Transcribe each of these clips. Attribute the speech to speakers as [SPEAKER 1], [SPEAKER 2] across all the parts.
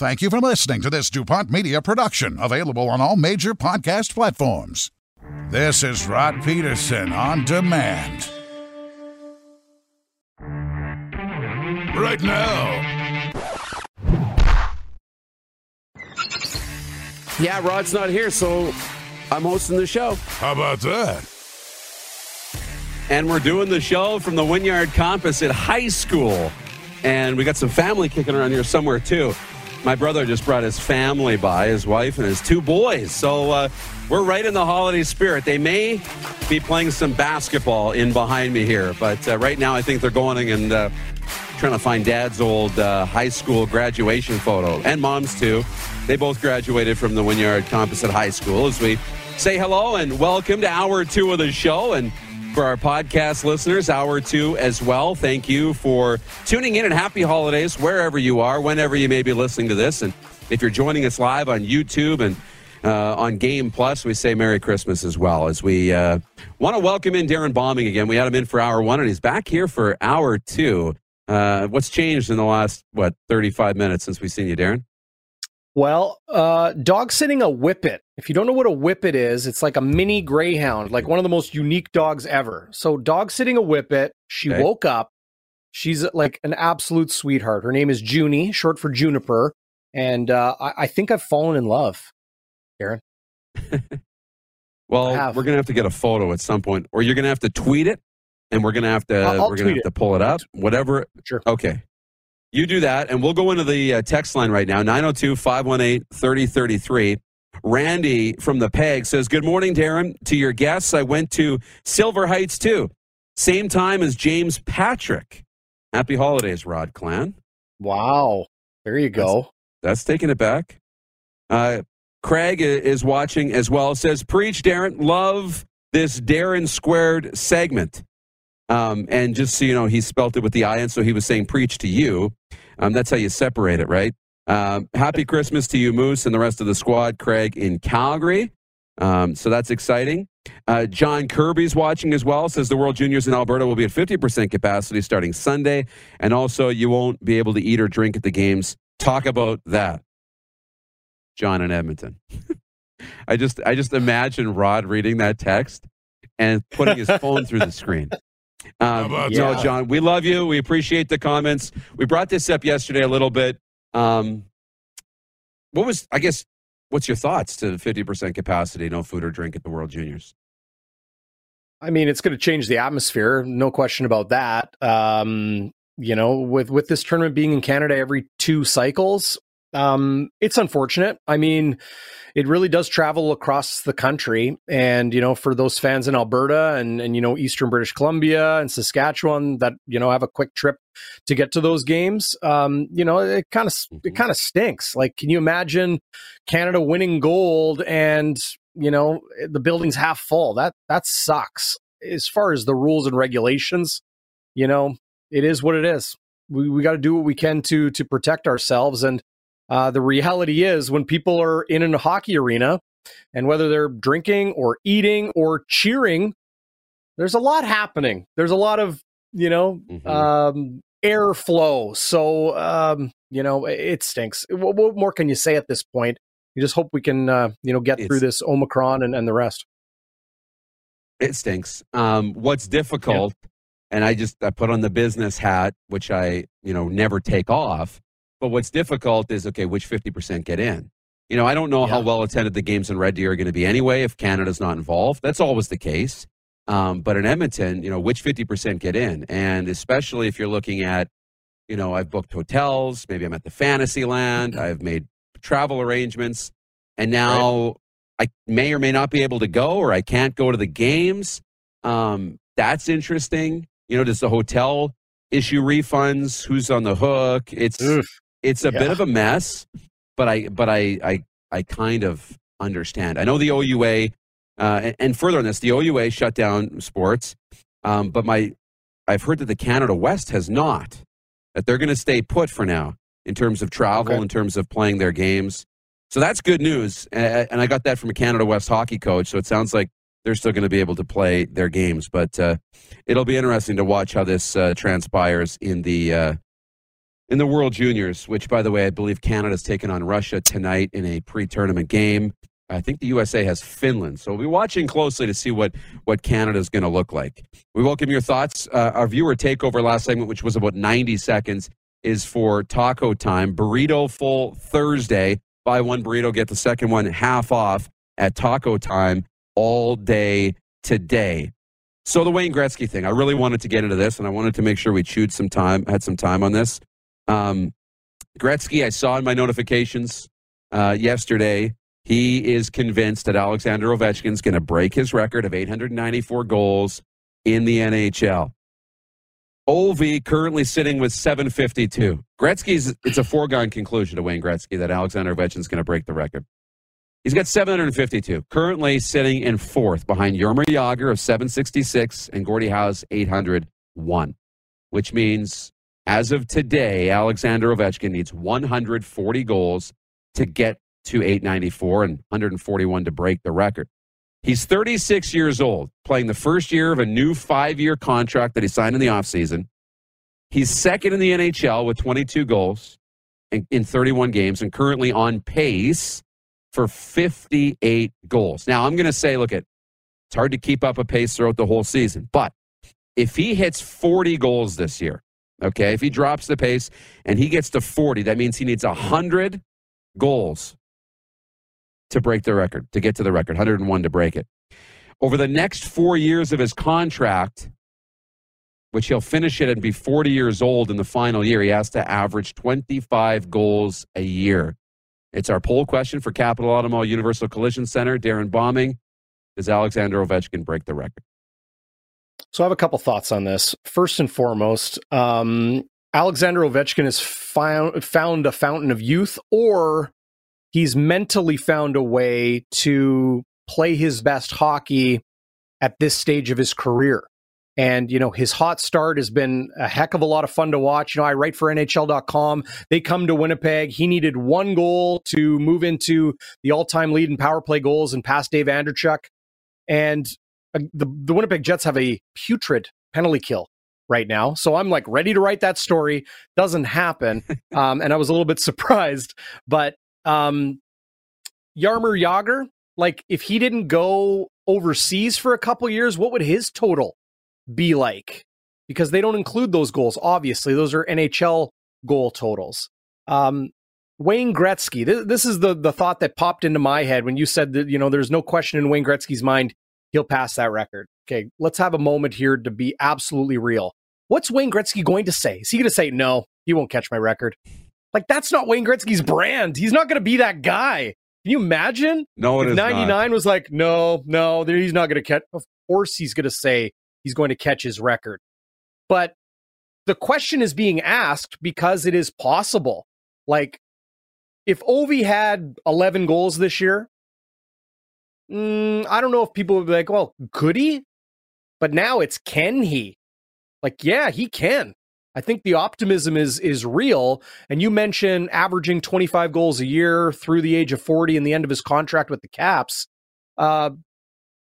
[SPEAKER 1] Thank you for listening to this DuPont Media production, available on all major podcast platforms. This is Rod Pedersen on demand. Right now.
[SPEAKER 2] Yeah, Rod's not here, so I'm hosting the show.
[SPEAKER 1] How about that?
[SPEAKER 2] And we're doing the show from the Wynyard Campus at high school. And we got some family kicking around here somewhere, too. My brother just brought his family by, his wife and his two boys. So uh, we're right in the holiday spirit. They may be playing some basketball in behind me here, but uh, right now I think they're going and uh, trying to find dad's old uh, high school graduation photo, and mom's too. They both graduated from the Wynyard Composite high school as we say hello and welcome to hour two of the show. And for our podcast listeners, hour two as well. Thank you for tuning in and happy holidays wherever you are, whenever you may be listening to this. And if you're joining us live on YouTube and uh, on Game Plus, we say Merry Christmas as well as we uh, want to welcome in Darren Bauming again. We had him in for hour one and he's back here for hour two. Uh, what's changed in the last, what, 35 minutes since we've seen you, Darren?
[SPEAKER 3] Well, uh, dog sitting a whippet. If you don't know what a whippet is, it's like a mini greyhound, like one of the most unique dogs ever. So, dog sitting a whippet. She
[SPEAKER 2] Okay.
[SPEAKER 3] woke up. She's like an absolute sweetheart. Her name is Junie, short for Juniper, and uh, I, I think I've fallen in love. Aaron,
[SPEAKER 2] Well, we're gonna have to get a photo at some point, or you're gonna have to tweet it, and we're gonna have to
[SPEAKER 3] I'll-
[SPEAKER 2] we're gonna have to pull it up. Whatever.
[SPEAKER 3] sure.
[SPEAKER 2] Okay. You do that, and we'll go into the uh, text line right now 902 518 3033. Randy from the PEG says, Good morning, Darren. To your guests, I went to Silver Heights too. Same time as James Patrick. Happy holidays, Rod Clan.
[SPEAKER 3] Wow, there you go.
[SPEAKER 2] That's taking it back. Uh, Craig is watching as well. Says, Preach, Darren. Love this Darren squared segment. Um, and just so you know, he spelt it with the I, and so he was saying preach to you. Um, that's how you separate it, right? Um, happy Christmas to you, Moose, and the rest of the squad, Craig in Calgary. Um, so that's exciting. Uh, John Kirby's watching as well. Says the World Juniors in Alberta will be at 50% capacity starting Sunday. And also, you won't be able to eat or drink at the games. Talk about that. John in Edmonton. I just I just imagine Rod reading that text and putting his phone through the screen. Um,
[SPEAKER 1] about
[SPEAKER 2] no,
[SPEAKER 3] that?
[SPEAKER 2] John, we love you. We appreciate the comments. We brought this up yesterday a little bit. Um, what was I guess? What's your thoughts to fifty percent capacity, no food or drink at the World Juniors?
[SPEAKER 3] I mean, it's going to change the atmosphere, no question about that. Um, you know, with with this tournament being in Canada every two cycles, um, it's unfortunate. I mean, it really does travel across the country, and you know, for those fans in Alberta and and you know, Eastern British Columbia and Saskatchewan that you know have a quick trip to get to those games, um, you know, it kind of it
[SPEAKER 2] Mhm.
[SPEAKER 3] kind of stinks. Like, can you imagine Canada winning gold and you know the building's half full? That that sucks. As far as the rules and regulations, you know, it is what it is. We we got to do what we can to to protect ourselves. And uh, the reality is, when people are in a hockey arena, and whether they're drinking or eating or cheering, there's a lot happening. There's a lot of you know
[SPEAKER 2] Mhm.
[SPEAKER 3] um, airflow. So um, you know it, stinks. What, what more can you say at this point? You just hope we can uh, you know get through this Omicron and, and the rest.
[SPEAKER 2] It stinks. Um, what's difficult, and I just I put on the business hat, which I you know never take off. But what's difficult is okay, which fifty percent get in? You know, I don't know how well attended the games in Red Deer are going to be anyway if Canada's not involved. That's always the case. Um, but in Edmonton, you know, which fifty percent get in? And especially if you're looking at, you know, I've booked hotels, maybe I'm at the Fantasyland, I've made travel arrangements, and now I may or may not be able to go, or I can't go to the games. Um, that's interesting. You know, does the hotel issue refunds? Who's on the hook? It's
[SPEAKER 3] Oof.
[SPEAKER 2] It's a
[SPEAKER 3] Yeah.
[SPEAKER 2] bit of a mess, but I but I I I kind of understand. I know the OUA, uh, and, and further on this, the OUA shut down sports, um, but my I've heard that the Canada West has not. That they're going to stay put for now in terms of travel,
[SPEAKER 3] Okay.
[SPEAKER 2] in terms of playing their games. So that's good news, and, and I got that from a Canada West hockey coach. So it sounds like they're still going to be able to play their games, but uh, it'll be interesting to watch how this uh, transpires in the uh, in the World Juniors. Which, by the way, I believe Canada's taking on Russia tonight in a pre-tournament game. I think the USA has Finland, so we'll be watching closely to see what what Canada's going to look like. We welcome your thoughts. Uh, our viewer takeover last segment, which was about ninety seconds, is for Taco Time Burrito Full Thursday. Buy one burrito, get the second one half off at Taco Time all day today. So the Wayne Gretzky thing, I really wanted to get into this, and I wanted to make sure we chewed some time, had some time on this. Um, Gretzky, I saw in my notifications uh, yesterday, he is convinced that Alexander Ovechkin is going to break his record of 894 goals in the NHL. Ovi currently sitting with 752. Gretzky's, it's a foregone conclusion to Wayne Gretzky that Alexander Ovechkin is going to break the record. He's got 752, currently sitting in fourth behind Jaromir Jagr of 766 and Gordie Howe's 801, which means as of today, Alexander Ovechkin needs 140 goals to get to 894 and 141 to break the record. He's 36 years old, playing the first year of a new five year contract that he signed in the offseason. He's second in the NHL with 22 goals in, in 31 games and currently on pace for 58 goals. Now, I'm going to say, look, at it's hard to keep up a pace throughout the whole season, but if he hits 40 goals this year, okay, if he drops the pace and he gets to 40, that means he needs 100 goals to break the record, to get to the record, 101 to break it. Over the next four years of his contract, which he'll finish it and be 40 years old in the final year, he has to average 25 goals a year. It's our poll question for Capital Automall Universal Collision Center. Darren Bauming, does Alexander Ovechkin break the record?
[SPEAKER 3] So I have a couple thoughts on this. First and foremost, um, Alexander Ovechkin has found found a fountain of youth, or he's mentally found a way to play his best hockey at this stage of his career. And, you know, his hot start has been a heck of a lot of fun to watch. You know, I write for NHL.com. They come to Winnipeg. He needed one goal to move into the all time lead in power play goals and pass Dave Andreychuk. And uh, the, the Winnipeg Jets have a putrid penalty kill right now. So I'm like ready to write that story. Doesn't happen. um, and I was a little bit surprised. But um, Jaromir Jagr, like if he didn't go overseas for a couple years, what would his total be like? Because they don't include those goals. Obviously, those are NHL goal totals. Um, Wayne Gretzky. This, this is the the thought that popped into my head when you said that you know there's no question in Wayne Gretzky's mind he'll pass that record. Okay, let's have a moment here to be absolutely real. What's Wayne Gretzky going to say? Is he going to say no? He won't catch my record. Like that's not Wayne Gretzky's brand. He's not going to be that guy. Can you imagine?
[SPEAKER 2] No, it
[SPEAKER 3] if
[SPEAKER 2] is
[SPEAKER 3] 99
[SPEAKER 2] not.
[SPEAKER 3] was like, no, no, he's not going to catch. Of course, he's going to say he's going to catch his record. But the question is being asked because it is possible. Like, if Ovi had 11 goals this year, mm, I don't know if people would be like, well, could he? But now it's can he? Like, yeah, he can. I think the optimism is is real. And you mentioned averaging 25 goals a year through the age of 40 and the end of his contract with the Caps. Uh,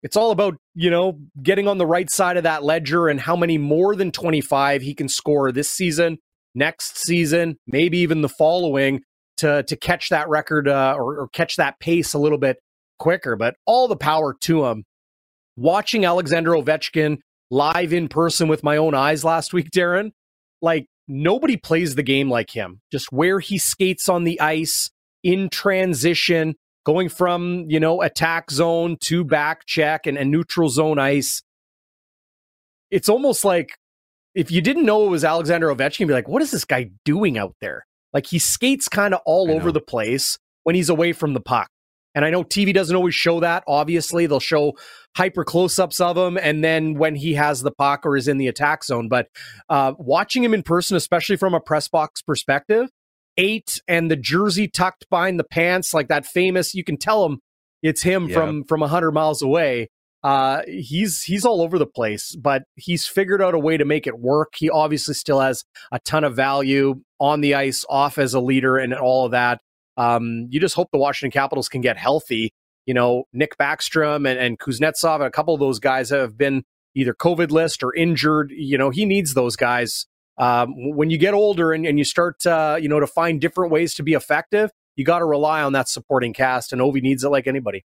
[SPEAKER 3] it's all about you know getting on the right side of that ledger and how many more than 25 he can score this season, next season, maybe even the following to to catch that record uh, or, or catch that pace a little bit quicker. But all the power to him. Watching Alexander Ovechkin live in person with my own eyes last week, Darren, like nobody plays the game like him. Just where he skates on the ice in transition, going from, you know, attack zone to back check and, and neutral zone ice. It's almost like if you didn't know it was Alexander Ovechkin, you'd be like, what is this guy doing out there? Like he skates kind of all over the place when he's away from the puck. And I know TV doesn't always show that. Obviously, they'll show hyper close ups of him, and then when he has the puck or is in the attack zone. But uh, watching him in person, especially from a press box perspective, eight and the jersey tucked behind the pants, like that famous. You can tell him it's him from from a hundred miles away. Uh, he's he's all over the place, but he's figured out a way to make it work. He obviously still has a ton of value on the ice, off as a leader, and all of that. Um, you just hope the Washington Capitals can get healthy. You know, Nick Backstrom and, and Kuznetsov, and a couple of those guys have been either COVID list or injured. You know, he needs those guys. Um, when you get older and, and you start, uh, you know, to find different ways to be effective, you got to rely on that supporting cast, and Ovi needs it like anybody.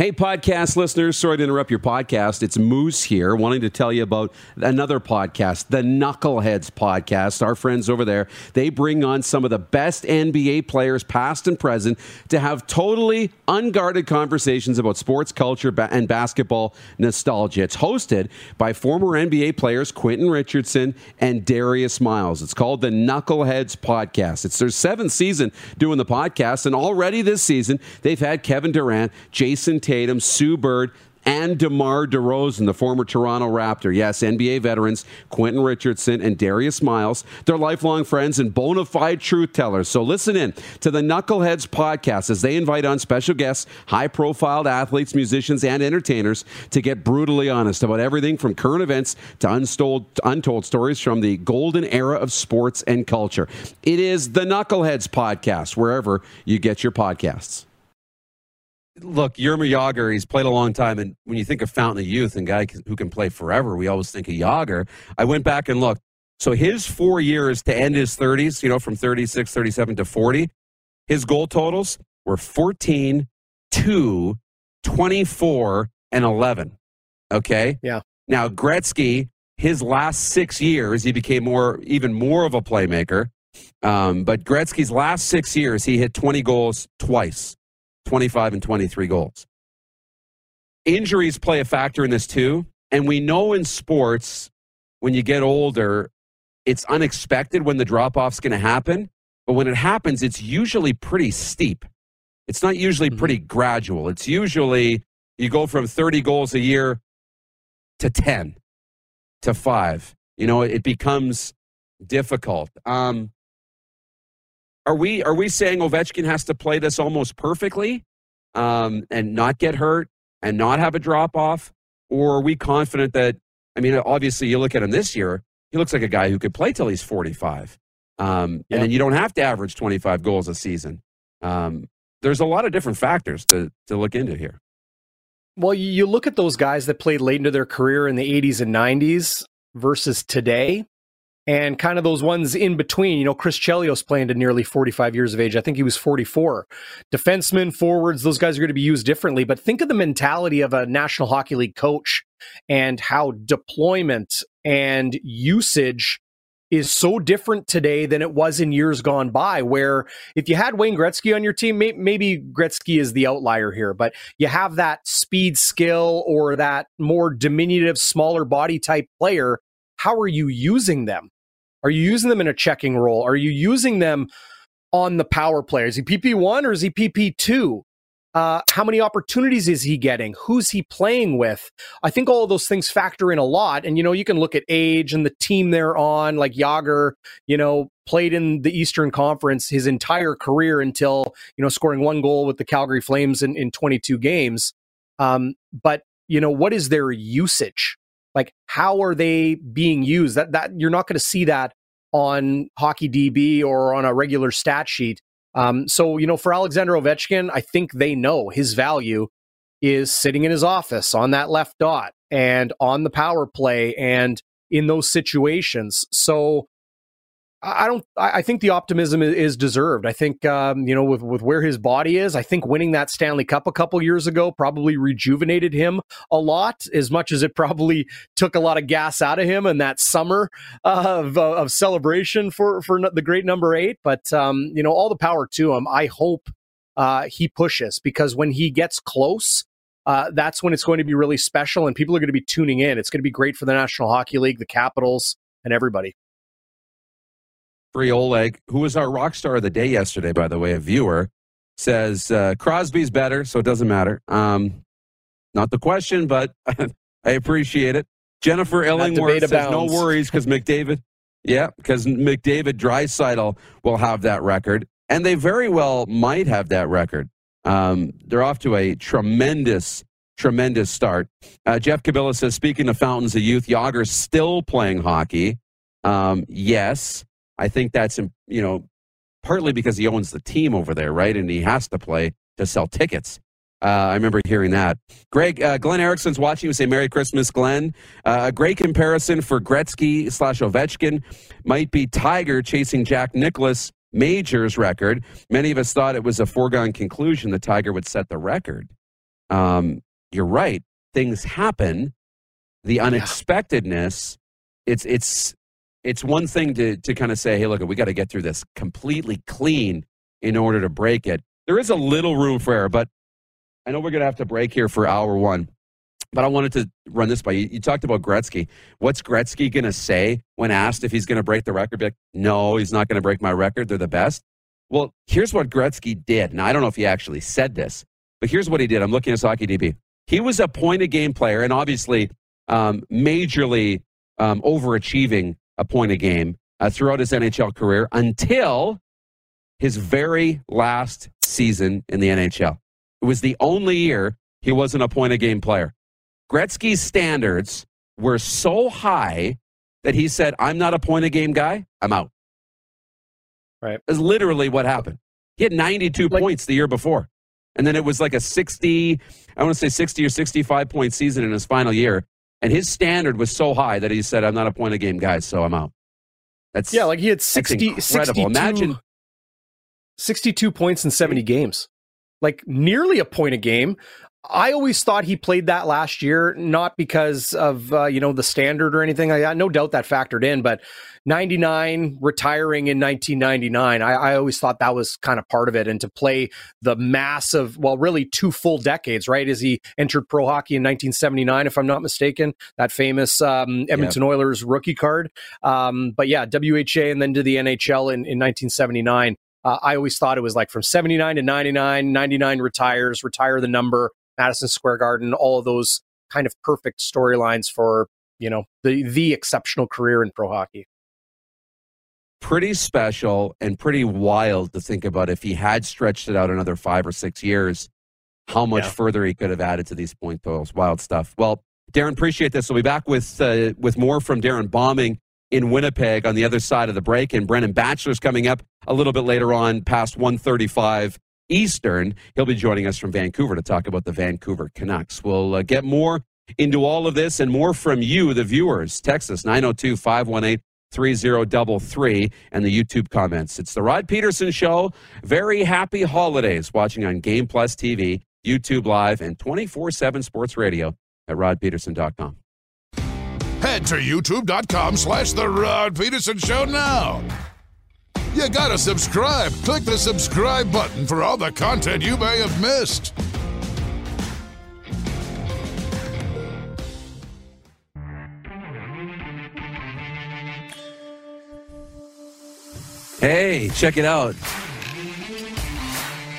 [SPEAKER 2] Hey, podcast listeners, sorry to interrupt your podcast. It's Moose here, wanting to tell you about another podcast, the Knuckleheads podcast. Our friends over there, they bring on some of the best NBA players, past and present, to have totally unguarded conversations about sports culture and basketball nostalgia. It's hosted by former NBA players Quentin Richardson and Darius Miles. It's called the Knuckleheads podcast. It's their seventh season doing the podcast, and already this season, they've had Kevin Durant, Jayson Tatum, Sue Bird, and DeMar DeRozan, the former Toronto Raptor. Yes, NBA veterans Quentin Richardson and Darius Miles. They're lifelong friends and bona fide truth tellers. So listen in to the Knuckleheads podcast as they invite on special guests, high profile athletes, musicians, and entertainers to get brutally honest about everything from current events to untold stories from the golden era of sports and culture. It is the Knuckleheads podcast, wherever you get your podcasts look, Jaromir Jagr, he's played a long time. And when you think of Fountain of Youth and guy who can play forever, we always think of Jagr. I went back and looked. So his four years to end his 30s, you know, from 36, 37 to 40, his goal totals were 14, 2, 24, and 11. Okay?
[SPEAKER 3] Yeah.
[SPEAKER 2] Now, Gretzky, his last six years, he became more, even more of a playmaker. Um, but Gretzky's last six years, he hit 20 goals twice. 25 and 23 goals. Injuries play a factor in this too. And we know in sports, when you get older, it's unexpected when the drop off's going to happen. But when it happens, it's usually pretty steep. It's not usually mm-hmm. pretty gradual. It's usually you go from 30 goals a year to 10 to 5. You know, it becomes difficult. Um, are we are we saying Ovechkin has to play this almost perfectly um, and not get hurt and not have a drop off, or are we confident that? I mean, obviously, you look at him this year; he looks like a guy who could play till he's forty-five, um, yeah. and then you don't have to average twenty-five goals a season. Um, there's a lot of different factors to to look into here.
[SPEAKER 3] Well, you look at those guys that played late into their career in the 80s and 90s versus today and kind of those ones in between. You know, Chris Chelios playing to nearly 45 years of age. I think he was 44. Defensemen, forwards, those guys are going to be used differently. But think of the mentality of a National Hockey League coach and how deployment and usage is so different today than it was in years gone by. Where if you had Wayne Gretzky on your team, may- maybe Gretzky is the outlier here, but you have that speed skill or that more diminutive, smaller body type player. How are you using them? Are you using them in a checking role? Are you using them on the power play? Is he PP1 or is he PP2? Uh, how many opportunities is he getting? Who's he playing with? I think all of those things factor in a lot. And, you know, you can look at age and the team they're on, like Jagr, you know, played in the Eastern Conference his entire career until, you know, scoring one goal with the Calgary Flames in, in 22 games. Um, but, you know, what is their usage? Like, how are they being used? That that you're not going to see that on Hockey DB or on a regular stat sheet. Um, so you know, for Alexander Ovechkin, I think they know his value is sitting in his office on that left dot and on the power play and in those situations. So I don't. I think the optimism is deserved. I think um, you know with with where his body is. I think winning that Stanley Cup a couple years ago probably rejuvenated him a lot, as much as it probably took a lot of gas out of him in that summer of of celebration for for the great number eight. But um, you know, all the power to him. I hope uh, he pushes because when he gets close, uh, that's when it's going to be really special, and people are going to be tuning in. It's going to be great for the National Hockey League, the Capitals, and everybody.
[SPEAKER 2] Free Oleg, who was our rock star of the day yesterday, by the way, a viewer, says uh, Crosby's better, so it doesn't matter. Um, not the question, but I appreciate it. Jennifer Illingworth says no worries because McDavid Yeah, because McDavid Draisaitl will have that record, and they very well might have that record. Um, they're off to a tremendous, tremendous start. Uh, Jeff Kabila says, speaking of fountains of youth, Jagr's still playing hockey. Um, yes, I think that's you know partly because he owns the team over there, right, and he has to play to sell tickets. Uh, I remember hearing that. Greg, uh, Glenn Erickson's watching. We say Merry Christmas, Glenn. Uh, a great comparison for Gretzky slash Ovechkin might be Tiger chasing Jack Nicklaus Majors record. Many of us thought it was a foregone conclusion that Tiger would set the record. Um, you're right. Things happen. The unexpectedness. It's it's it's one thing to to kind of say, hey, look, we got to get through this completely clean in order to break it. There is a little room for error, but I know we're going to have to break here for hour one. But I wanted to run this by you. You talked about Gretzky. What's Gretzky going to say when asked if he's going to break the record? Be like, no, he's not going to break my record. They're the best. Well, here's what Gretzky did. Now, I don't know if he actually said this, but here's what he did. I'm looking at Hockey DB. He was a point of game player and obviously um, majorly um, overachieving a point a game uh, throughout his NHL career until his very last season in the NHL. It was the only year he wasn't a point a game player. Gretzky's standards were so high that he said, I'm not a point a game guy. I'm out.
[SPEAKER 3] Right.
[SPEAKER 2] That's literally what happened. He had 92 like, points the year before. And then it was like a 60, I want to say 60 or 65 point season in his final year. And his standard was so high that he said, I'm not a point a game guy, so I'm out. That's
[SPEAKER 3] yeah, like he had 60, 62, Imagine 62 points in 70 games like nearly a point a game. I always thought he played that last year, not because of uh, you know the standard or anything. I, no doubt that factored in, but 99 retiring in 1999, I, I always thought that was kind of part of it. And to play the massive, well, really two full decades, right? As he entered pro hockey in 1979, if I'm not mistaken, that famous um, Edmonton Oilers rookie card. Um, but yeah, WHA and then to the NHL in, in 1979. Uh, I always thought it was like from 79 to 99, 99 retires, retire the number, Madison Square Garden, all of those kind of perfect storylines for, you know, the the exceptional career in pro hockey.
[SPEAKER 2] Pretty special and pretty wild to think about if he had stretched it out another five or six years, how much yeah. further he could have added to these point totals. Wild stuff. Well, Darren, appreciate this. We'll be back with uh, with more from Darren Bauming in Winnipeg on the other side of the break. And Brendan Batchelor's coming up a little bit later on, past 135 Eastern. He'll be joining us from Vancouver to talk about the Vancouver Canucks. We'll uh, get more into all of this and more from you, the viewers. Texas us 902 518 3033 and the YouTube comments. It's the Rod Pedersen Show. Very happy holidays watching on Game Plus TV, YouTube Live, and 24 7 Sports Radio at rodpedersen.com.
[SPEAKER 1] Head to youtube.com slash The Rod Pedersen Show now. You gotta subscribe. Click the subscribe button for all the content you may have missed.
[SPEAKER 2] Hey, check it out.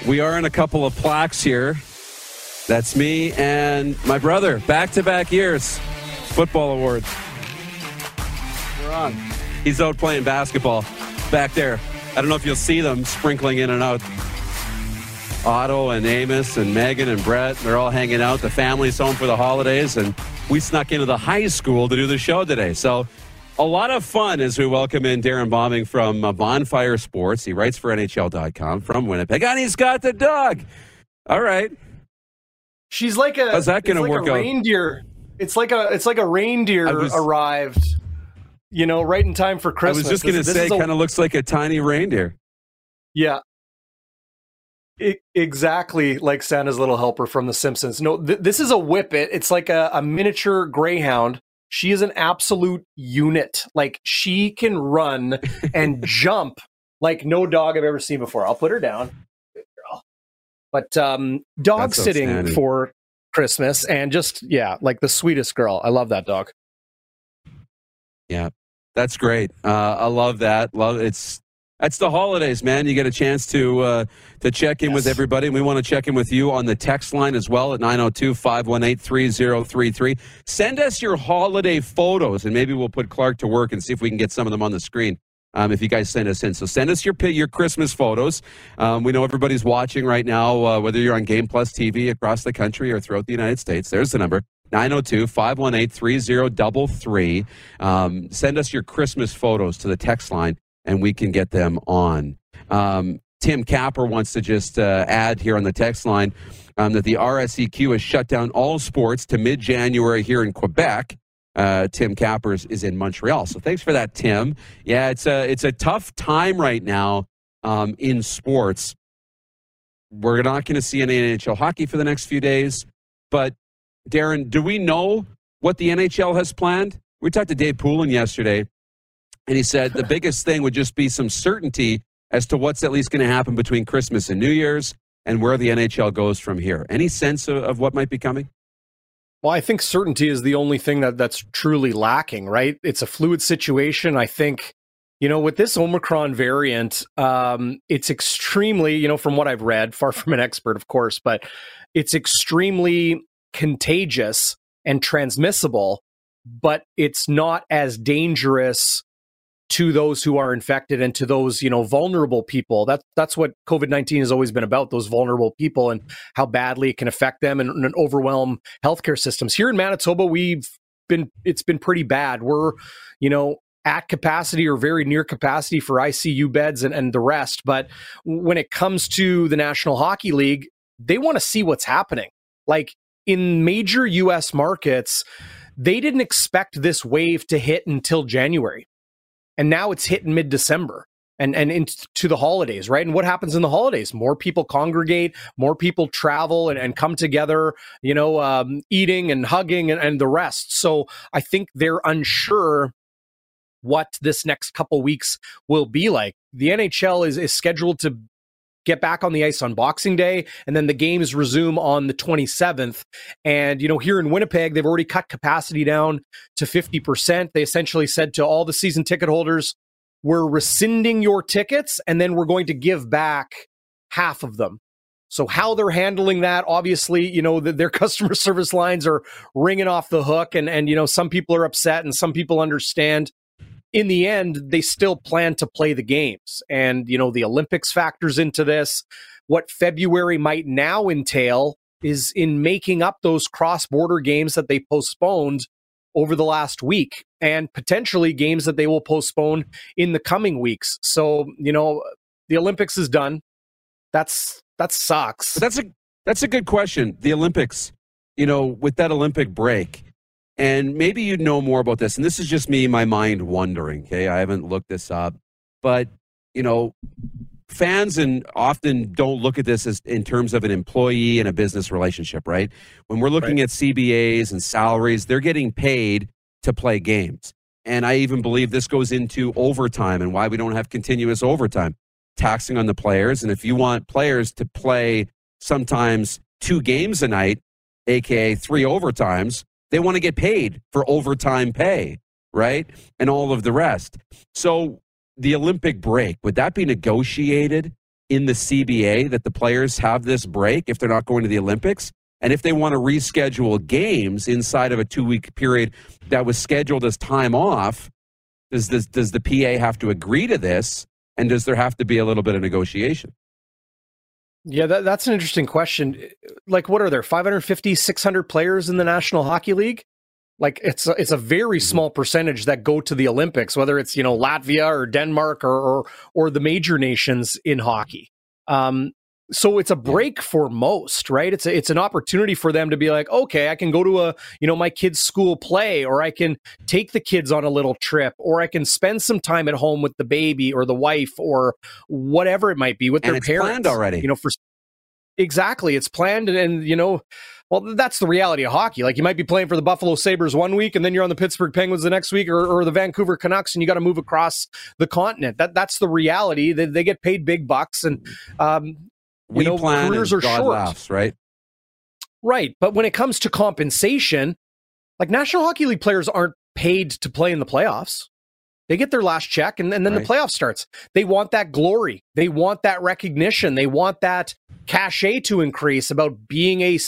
[SPEAKER 2] We are in a couple of plaques here. That's me and my brother, back to back years football awards. We're on. He's out playing basketball back there. I don't know if you'll see them sprinkling in and out. Otto and Amos and Megan and Brett, they're all hanging out. The family's home for the holidays, and we snuck into the high school to do the show today. So, a lot of fun as we welcome in Darren Bauming from uh, Bonfire Sports. He writes for NHL.com from Winnipeg, and he's got the dog. All right.
[SPEAKER 3] She's like a.
[SPEAKER 2] How's that going to
[SPEAKER 3] like
[SPEAKER 2] work out?
[SPEAKER 3] Reindeer. It's like a it's like a reindeer was, arrived, you know, right in time for Christmas.
[SPEAKER 2] I was just going to say, kind of looks like a tiny reindeer.
[SPEAKER 3] Yeah, it, exactly like Santa's little helper from The Simpsons. No, th- this is a whippet. It's like a, a miniature greyhound. She is an absolute unit. Like she can run and jump like no dog I've ever seen before. I'll put her down. But um, dog That's sitting for Christmas and just yeah, like the sweetest girl. I love that dog.
[SPEAKER 2] Yeah, that's great. Uh, I love that. Love it's That's the holidays, man. You get a chance to uh, to check in yes. with everybody. We want to check in with you on the text line as well at 902 518 3033. Send us your holiday photos, and maybe we'll put Clark to work and see if we can get some of them on the screen. Um, if you guys send us in. So send us your your Christmas photos. Um, we know everybody's watching right now, uh, whether you're on Game Plus TV across the country or throughout the United States. There's the number 902 518 3033. Um, send us your Christmas photos to the text line and we can get them on. Um, Tim Capper wants to just uh, add here on the text line um, that the RSEQ has shut down all sports to mid January here in Quebec. Uh, Tim Cappers is in Montreal. So thanks for that, Tim. Yeah, it's a it's a tough time right now um, in sports. We're not going to see any NHL hockey for the next few days. But Darren, do we know what the NHL has planned? We talked to Dave Poulin yesterday, and he said the biggest thing would just be some certainty as to what's at least going to happen between Christmas and New Year's and where the NHL goes from here. Any sense of, of what might be coming?
[SPEAKER 3] Well, I think certainty is the only thing that that's truly lacking, right? It's a fluid situation. I think, you know, with this Omicron variant, um, it's extremely, you know, from what I've read, far from an expert, of course, but it's extremely contagious and transmissible, but it's not as dangerous to those who are infected and to those you know vulnerable people that's that's what covid-19 has always been about those vulnerable people and how badly it can affect them and, and overwhelm healthcare systems here in manitoba we've been it's been pretty bad we're you know at capacity or very near capacity for ICU beds and, and the rest. But when it comes to the National Hockey League, they want to see what's happening. Like in major US markets, they didn't expect this wave to hit until January and now it's hit in mid December and and into the holidays, right? And what happens in the holidays? More people congregate, more people travel and, and come together, you know, um, eating and hugging and, and the rest. So I think they're unsure what this next couple weeks will be like. The NHL is is scheduled to get back on the ice on Boxing Day, and then the games resume on the 27th. And, you know, here in Winnipeg, they've already cut capacity down to 50%. They essentially said to all the season ticket holders, we're rescinding your tickets, and then we're going to give back half of them. So how they're handling that, obviously, you know, the, their customer service lines are ringing off the hook, and and you know, some people are upset and some people understand in the end, they still plan to play the games. And, you know, the Olympics factors into this. What February might now entail is in making up those cross border games that they postponed over the last week and potentially games that they will postpone in the coming weeks. So, you know, the Olympics is done. That's that sucks.
[SPEAKER 2] That's a that's a good question. The Olympics, you know, with that Olympic break, and maybe you know more about this. And this is just me, my mind wondering. Okay. I haven't looked this up. But, you know, fans and often don't look at this as in terms of an employee and a business relationship, right? When we're looking right. at CBAs and salaries, they're getting paid to play games. And I even believe this goes into overtime and why we don't have continuous overtime, taxing on the players. And if you want players to play sometimes two games a night, aka three overtimes, they want to get paid for overtime pay, right? And all of the rest. So the Olympic break, would that be negotiated in the CBA that the players have this break if they're not going to the Olympics? And if they want to reschedule games inside of a two week period that was scheduled as time off, does, this, does the PA have to agree to this? And does there have to be a little bit of negotiation?
[SPEAKER 3] Yeah, that, that's an interesting question. Like, what are there, 550, 600 players in the National Hockey League? Like, it's a, it's a very mm-hmm. small percentage that go to the Olympics, whether it's, you know, Latvia or Denmark or, or, or the major nations in hockey. Um, so it's a break for most right it's a, it's an opportunity for them to be like okay i can go to a you know my kids school play or i can take the kids on a little trip or i can spend some time at home with the baby or the wife or whatever it might be with
[SPEAKER 2] and
[SPEAKER 3] their parents
[SPEAKER 2] planned already
[SPEAKER 3] you know for exactly it's planned and, and you know well, that's the reality of hockey. Like you might be playing for the Buffalo Sabres one week, and then you're on the Pittsburgh Penguins the next week, or, or the Vancouver Canucks, and you got to move across the continent. That that's the reality. They, they get paid big bucks, and um,
[SPEAKER 2] we
[SPEAKER 3] know,
[SPEAKER 2] plan
[SPEAKER 3] careers are
[SPEAKER 2] God
[SPEAKER 3] short.
[SPEAKER 2] Laughs, right?
[SPEAKER 3] Right. But when it comes to compensation, like National Hockey League players aren't paid to play in the playoffs. They get their last check and, and then right. the playoff starts. They want that glory. They want that recognition. They want that cachet to increase about being a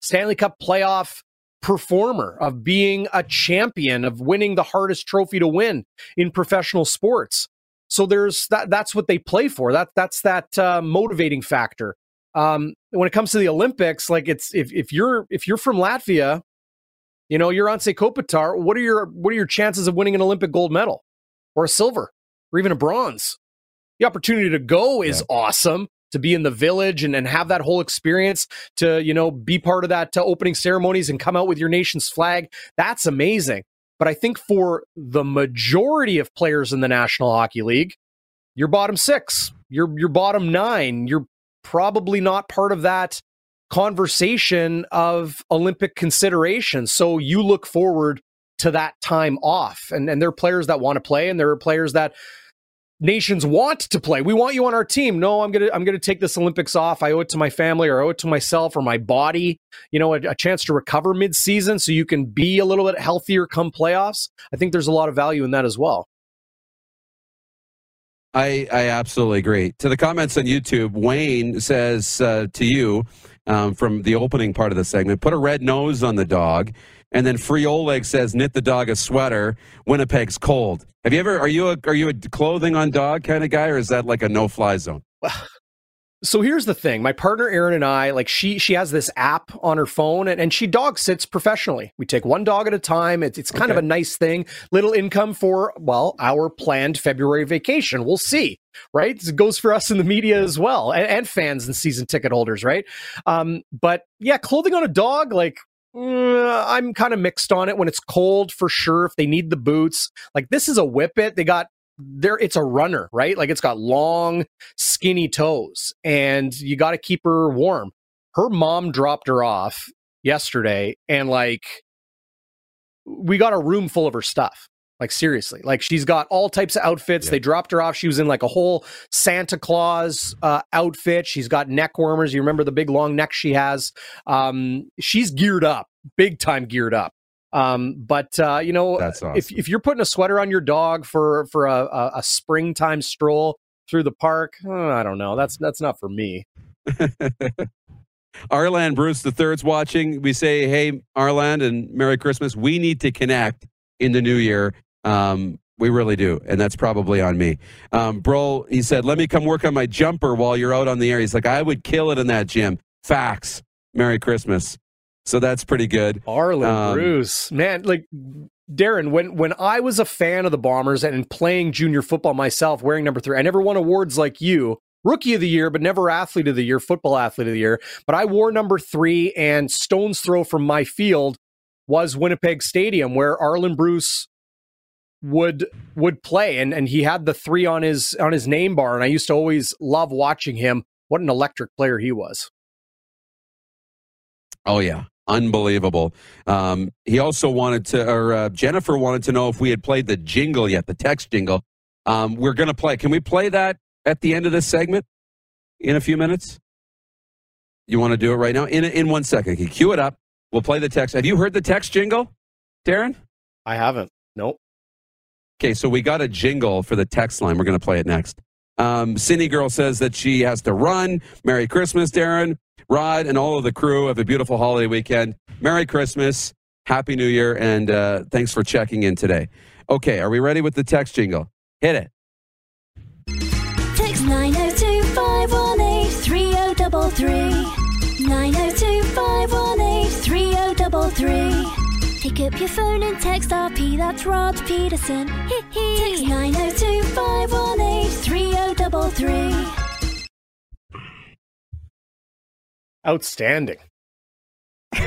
[SPEAKER 3] Stanley Cup playoff performer, of being a champion, of winning the hardest trophy to win in professional sports. So there's that. That's what they play for. That that's that uh, motivating factor. Um, when it comes to the Olympics, like it's if if you're if you're from Latvia, you know you're Anze Kopitar. What are your what are your chances of winning an Olympic gold medal? or a silver or even a bronze. The opportunity to go is yeah. awesome to be in the village and, and have that whole experience to, you know, be part of that uh, opening ceremonies and come out with your nation's flag. That's amazing. But I think for the majority of players in the National Hockey League, you're bottom six, you're, you're bottom nine, you're probably not part of that conversation of Olympic consideration. So you look forward to that time off. And and there are players that want to play, and there are players that nations want to play. We want you on our team. No, I'm gonna I'm gonna take this Olympics off. I owe it to my family, or I owe it to myself, or my body. You know, a, a chance to recover mid season, so you can be a little bit healthier come playoffs. I think there's a lot of value in that as well.
[SPEAKER 2] I, I absolutely agree. To the comments on YouTube, Wayne says uh, to you um, from the opening part of the segment, put a red nose on the dog. And then Free Oleg says, knit the dog a sweater. Winnipeg's cold. Have you ever, are you a, are you a clothing on dog kind of guy or is that like a no fly zone?
[SPEAKER 3] Well, so here's the thing. My partner Erin and I, like she she has this app on her phone and, and she dog sits professionally. We take one dog at a time. It's it's kind okay. of a nice thing. Little income for, well, our planned February vacation. We'll see. Right? It goes for us in the media as well, and, and fans and season ticket holders, right? Um, but yeah, clothing on a dog, like Mm, I'm kind of mixed on it when it's cold for sure. If they need the boots, like this is a whippet. They got there. It's a runner, right? Like it's got long, skinny toes, and you got to keep her warm. Her mom dropped her off yesterday, and like we got a room full of her stuff. Like seriously, like she's got all types of outfits. Yeah. They dropped her off. She was in like a whole Santa Claus uh, outfit. She's got neck warmers. You remember the big long neck she has. Um, she's geared up, big time geared up. Um, but uh, you know, awesome. if if you're putting a sweater on your dog for for a, a, a springtime stroll through the park, oh, I don't know. That's that's not for me.
[SPEAKER 2] Arland Bruce the third's watching. We say, hey, Arland, and Merry Christmas. We need to connect in the new year. Um, we really do, and that's probably on me. Um, bro, he said, "Let me come work on my jumper while you're out on the air." He's like, "I would kill it in that gym." Facts. Merry Christmas. So that's pretty good.
[SPEAKER 3] Arland um, Bruce, man, like Darren, when when I was a fan of the Bombers and playing junior football myself, wearing number three, I never won awards like you. Rookie of the year, but never athlete of the year, football athlete of the year. But I wore number three, and stone's throw from my field was Winnipeg Stadium, where Arland Bruce would would play. And and he had the 3 on his on his name bar and I used to always love watching him. What an electric player he was.
[SPEAKER 2] Oh yeah. Unbelievable. Um, he also wanted to or uh, Jennifer wanted to know if we had played the jingle yet the text jingle. Um, we're going to play can we play that at the end of this segment in a few minutes? You want to do it right now? In in one second. Can cue it up. We'll play the text. Have you heard the text jingle Darren?
[SPEAKER 3] I haven't. Nope
[SPEAKER 2] Okay, so we got a jingle for the text line. We're going to play it next. Um, Cindy Girl says that she has to run. Merry Christmas, Darren, Rod, and all of the crew. Have a beautiful holiday weekend. Merry Christmas, Happy New Year, and uh, thanks for checking in today. Okay, are we ready with the text jingle? Hit it.
[SPEAKER 4] Text 902 518 3033. 902 518 3033. Pick up your phone and text RP, that's Rod Pedersen. Text 902 518 3033.
[SPEAKER 3] Outstanding.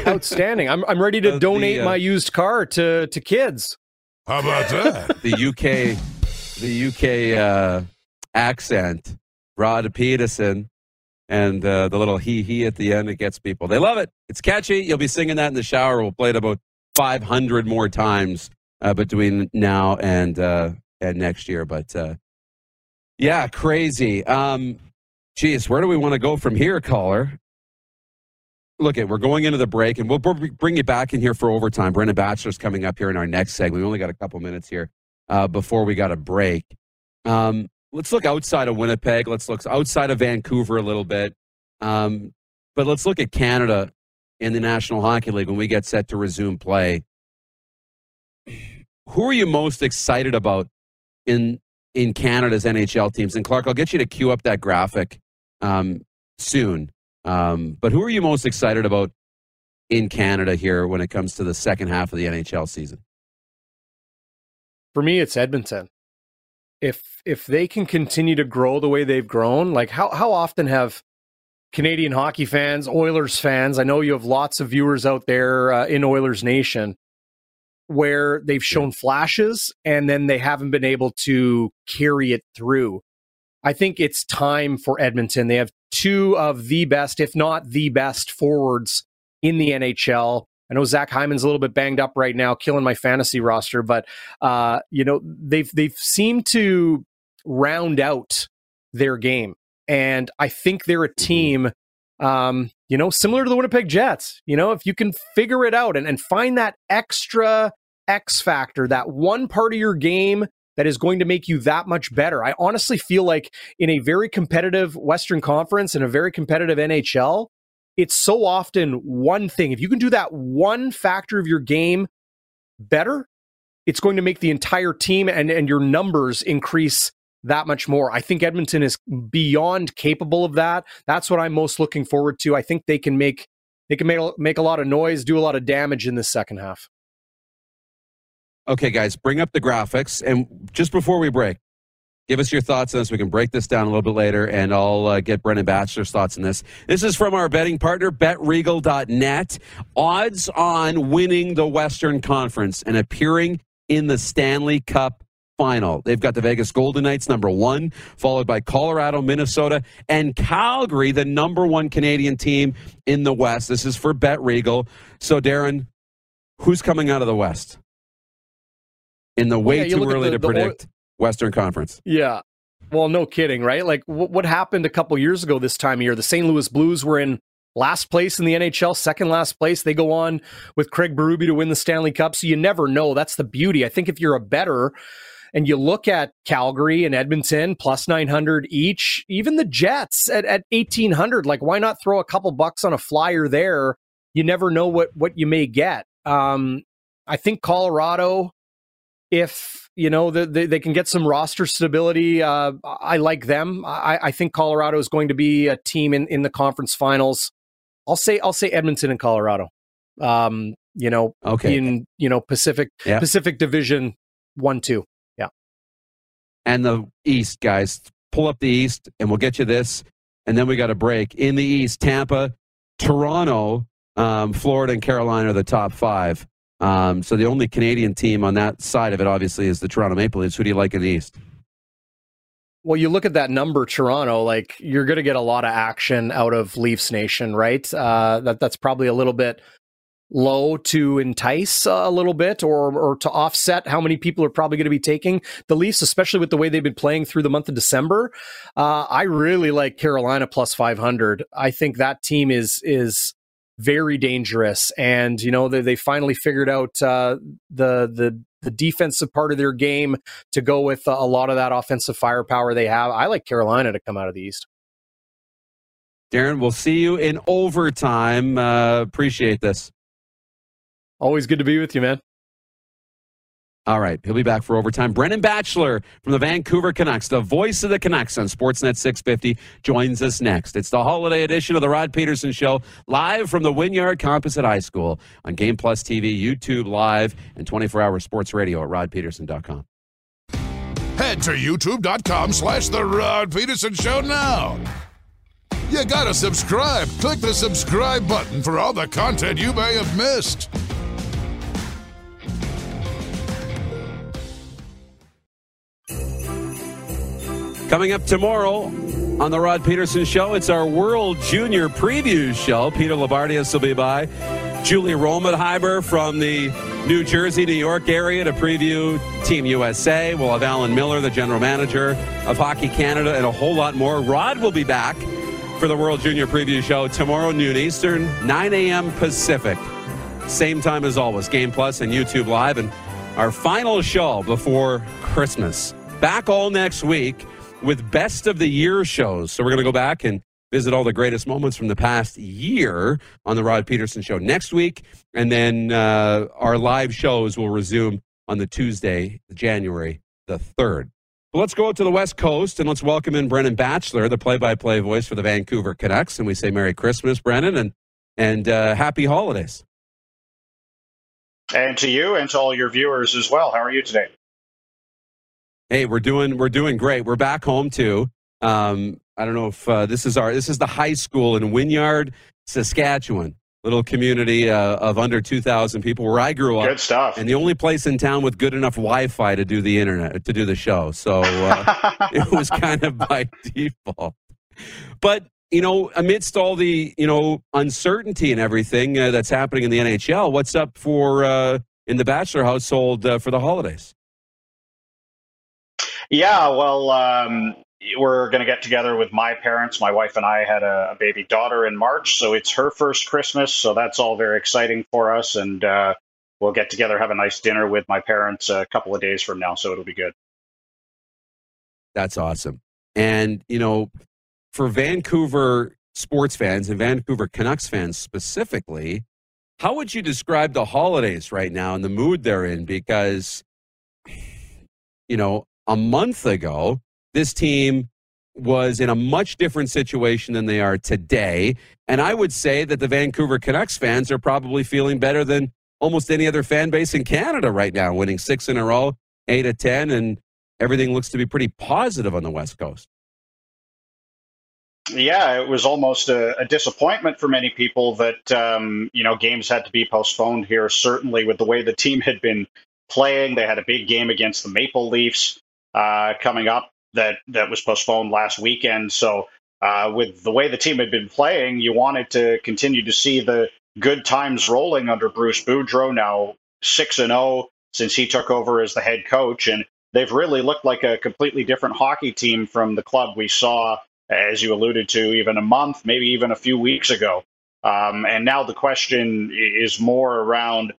[SPEAKER 3] Outstanding. I'm, I'm ready to uh, donate the, uh, my used car to, to kids.
[SPEAKER 1] How about that?
[SPEAKER 2] the UK, the UK uh, accent, Rod Pedersen, and uh, the little he he at the end, it gets people. They love it. It's catchy. You'll be singing that in the shower. We'll play it about 500 more times uh, between now and uh, and next year. But uh, yeah, crazy. Um, geez, where do we want to go from here, caller? Look, we're going into the break, and we'll bring you back in here for overtime. Brendan Batchelor's coming up here in our next segment. We only got a couple minutes here. uh, before we got a break. Um, let's look outside of Winnipeg. Let's look outside of Vancouver a little bit. Um, but let's look at Canada in the National Hockey League when we get set to resume play. Who are you most excited about in in Canada's NHL teams? And Clark, I'll get you to cue up that graphic um, soon. Um, but who are you most excited about in Canada here when it comes to the second half of the NHL season?
[SPEAKER 3] For me, it's Edmonton. If if they can continue to grow the way they've grown, like how how often have Canadian hockey fans, Oilers fans, I know you have lots of viewers out there uh, in Oilers Nation where they've shown flashes and then they haven't been able to carry it through. I think it's time for Edmonton. They have two of the best, if not the best, forwards in the NHL. I know Zach Hyman's a little bit banged up right now, killing my fantasy roster, but uh, you know they've they've seemed to round out their game, and I think they're a team, um, you know, similar to the Winnipeg Jets. You know, if you can figure it out and, and find that extra X factor, that one part of your game that is going to make you that much better. I honestly feel like in a very competitive Western Conference and a very competitive NHL, it's so often one thing. If you can do that one factor of your game better, it's going to make the entire team and, and your numbers increase that much more. I think Edmonton is beyond capable of that. That's what I'm most looking forward to. I think they can make they can make, make a lot of noise, do a lot of damage in the second half.
[SPEAKER 2] Okay, guys, bring up the graphics. And just before we break, give us your thoughts on this. We can break this down a little bit later, and I'll uh, get Brendan Batchelor's thoughts on this. This is from our betting partner, betregal.net. Odds on winning the Western Conference and appearing in the Stanley Cup final. They've got the Vegas Golden Knights number one, followed by Colorado, Minnesota, and Calgary, the number one Canadian team in the West. This is for Bet Regal. So, Darren, who's coming out of the West? In the way
[SPEAKER 3] Yeah,
[SPEAKER 2] too early
[SPEAKER 3] the-
[SPEAKER 2] to
[SPEAKER 3] the
[SPEAKER 2] predict Western Conference.
[SPEAKER 3] Yeah. Well, no kidding, right? Like w- what happened a couple years ago this time of year? The St. Louis Blues were in last place in the NHL, second last place. They go on with Craig Berube to win the Stanley Cup. So you never know. That's the beauty. I think if you're a better and you look at Calgary and Edmonton plus 900 each, even the Jets at, at 1800, like why not throw a couple bucks on a flyer there? You never know what, what you may get. Um, I think Colorado, if you know the, the, they can get some roster stability, uh, I like them. I, I think Colorado is going to be a team in, in the conference finals. I'll say I'll say Edmonton and Colorado. Um, you know,
[SPEAKER 2] Okay.
[SPEAKER 3] in you know Pacific
[SPEAKER 2] Yeah.
[SPEAKER 3] Pacific Division one two.
[SPEAKER 2] And the East, guys. Pull up the East, and we'll get you this. And then we got a break. In the East, Tampa, Toronto, um, Florida, and Carolina are the top five. Um, so the only Canadian team on that side of it, obviously, is the Toronto Maple Leafs. Who do you like in the East?
[SPEAKER 3] Well, you look at that number, Toronto. Like you're going to get a lot of action out of Leafs Nation, right? Uh, that that's probably a little bit low to entice uh, a little bit, or or to offset how many people are probably going to be taking the Leafs, especially with the way they've been playing through the month of December. Uh, I really like Carolina plus five hundred. I think that team is is very dangerous, and you know they they finally figured out uh, the the the defensive part of their game to go with a lot of that offensive firepower they have. I like Carolina to come out of the East.
[SPEAKER 2] Darren, we'll see you in overtime. Uh, appreciate this.
[SPEAKER 3] Always good to be with you, man.
[SPEAKER 2] All right, he'll be back for overtime. Brendan Batchelor from the Vancouver Canucks, the voice of the Canucks on Sportsnet 650, joins us next. It's the holiday edition of the Rod Pedersen Show, live from the Wynyard Composite High School on Game Plus TV, YouTube Live, and 24-hour sports radio at rodpedersen.com.
[SPEAKER 1] Head to youtube.com slash The Rod Pedersen Show now. You gotta subscribe. Click the subscribe button for all the content you may have missed.
[SPEAKER 2] Coming up tomorrow on the Rod Pedersen Show, it's our World Junior Preview Show. Peter Loubardias will be by. Julie Robenhymer from the New Jersey, New York area to preview Team USA. We'll have Alan Miller, the general manager of Hockey Canada, and a whole lot more. Rod will be back for the World Junior Preview Show tomorrow noon Eastern, 9 a.m. Pacific. Same time as always, Game Plus and YouTube Live. And our final show before Christmas. Back all next week with best of the year shows. So we're going to go back and visit all the greatest moments from the past year on the Rod Pedersen Show next week. And then uh, our live shows will resume on the Tuesday, January the 3rd. But let's go out to the West Coast and let's welcome in Brendan Batchelor, the play by play voice for the Vancouver Canucks. And we say Merry Christmas, Brendan, and, and uh, Happy Holidays.
[SPEAKER 5] And to you and to all your viewers as well. How are you today?
[SPEAKER 2] Hey, we're doing we're doing great. We're back home too. Um, I don't know if uh, this is our this is the high school in Wynyard, Saskatchewan, little community uh, of under two thousand people where I grew up.
[SPEAKER 5] Good stuff.
[SPEAKER 2] And the only place in town with good enough Wi-Fi to do the internet to do the show, so uh, it was kind of by default. But you know, amidst all the you know uncertainty and everything uh, that's happening in the NHL, what's up for uh, in the Batchelor household uh, for the holidays?
[SPEAKER 5] Yeah, well, um, we're going to get together with my parents. My wife and I had a, a, baby daughter in March, so it's her first Christmas. So that's all very exciting for us. And uh, we'll get together, have a nice dinner with my parents a couple of days from now. So it'll be good.
[SPEAKER 2] That's awesome. And, you know, for Vancouver sports fans and Vancouver Canucks fans specifically, how would you describe the holidays right now and the mood they're in? Because, you know, a month ago, this team was in a much different situation than they are today. And I would say that the Vancouver Canucks fans are probably feeling better than almost any other fan base in Canada right now, winning six in a row, eight of 10, and everything looks to be pretty positive on the West Coast.
[SPEAKER 5] Yeah, it was almost a, a disappointment for many people that um, you know games had to be postponed here. Certainly, with the way the team had been playing, they had a big game against the Maple Leafs uh, coming up that that was postponed last weekend. So uh, with the way the team had been playing, you wanted to continue to see the good times rolling under Bruce Boudreau. Now six and zero oh since he took over as the head coach, and they've really looked like a completely different hockey team from the club we saw, as you alluded to, even a month, maybe even a few weeks ago. Um, and now the question is more around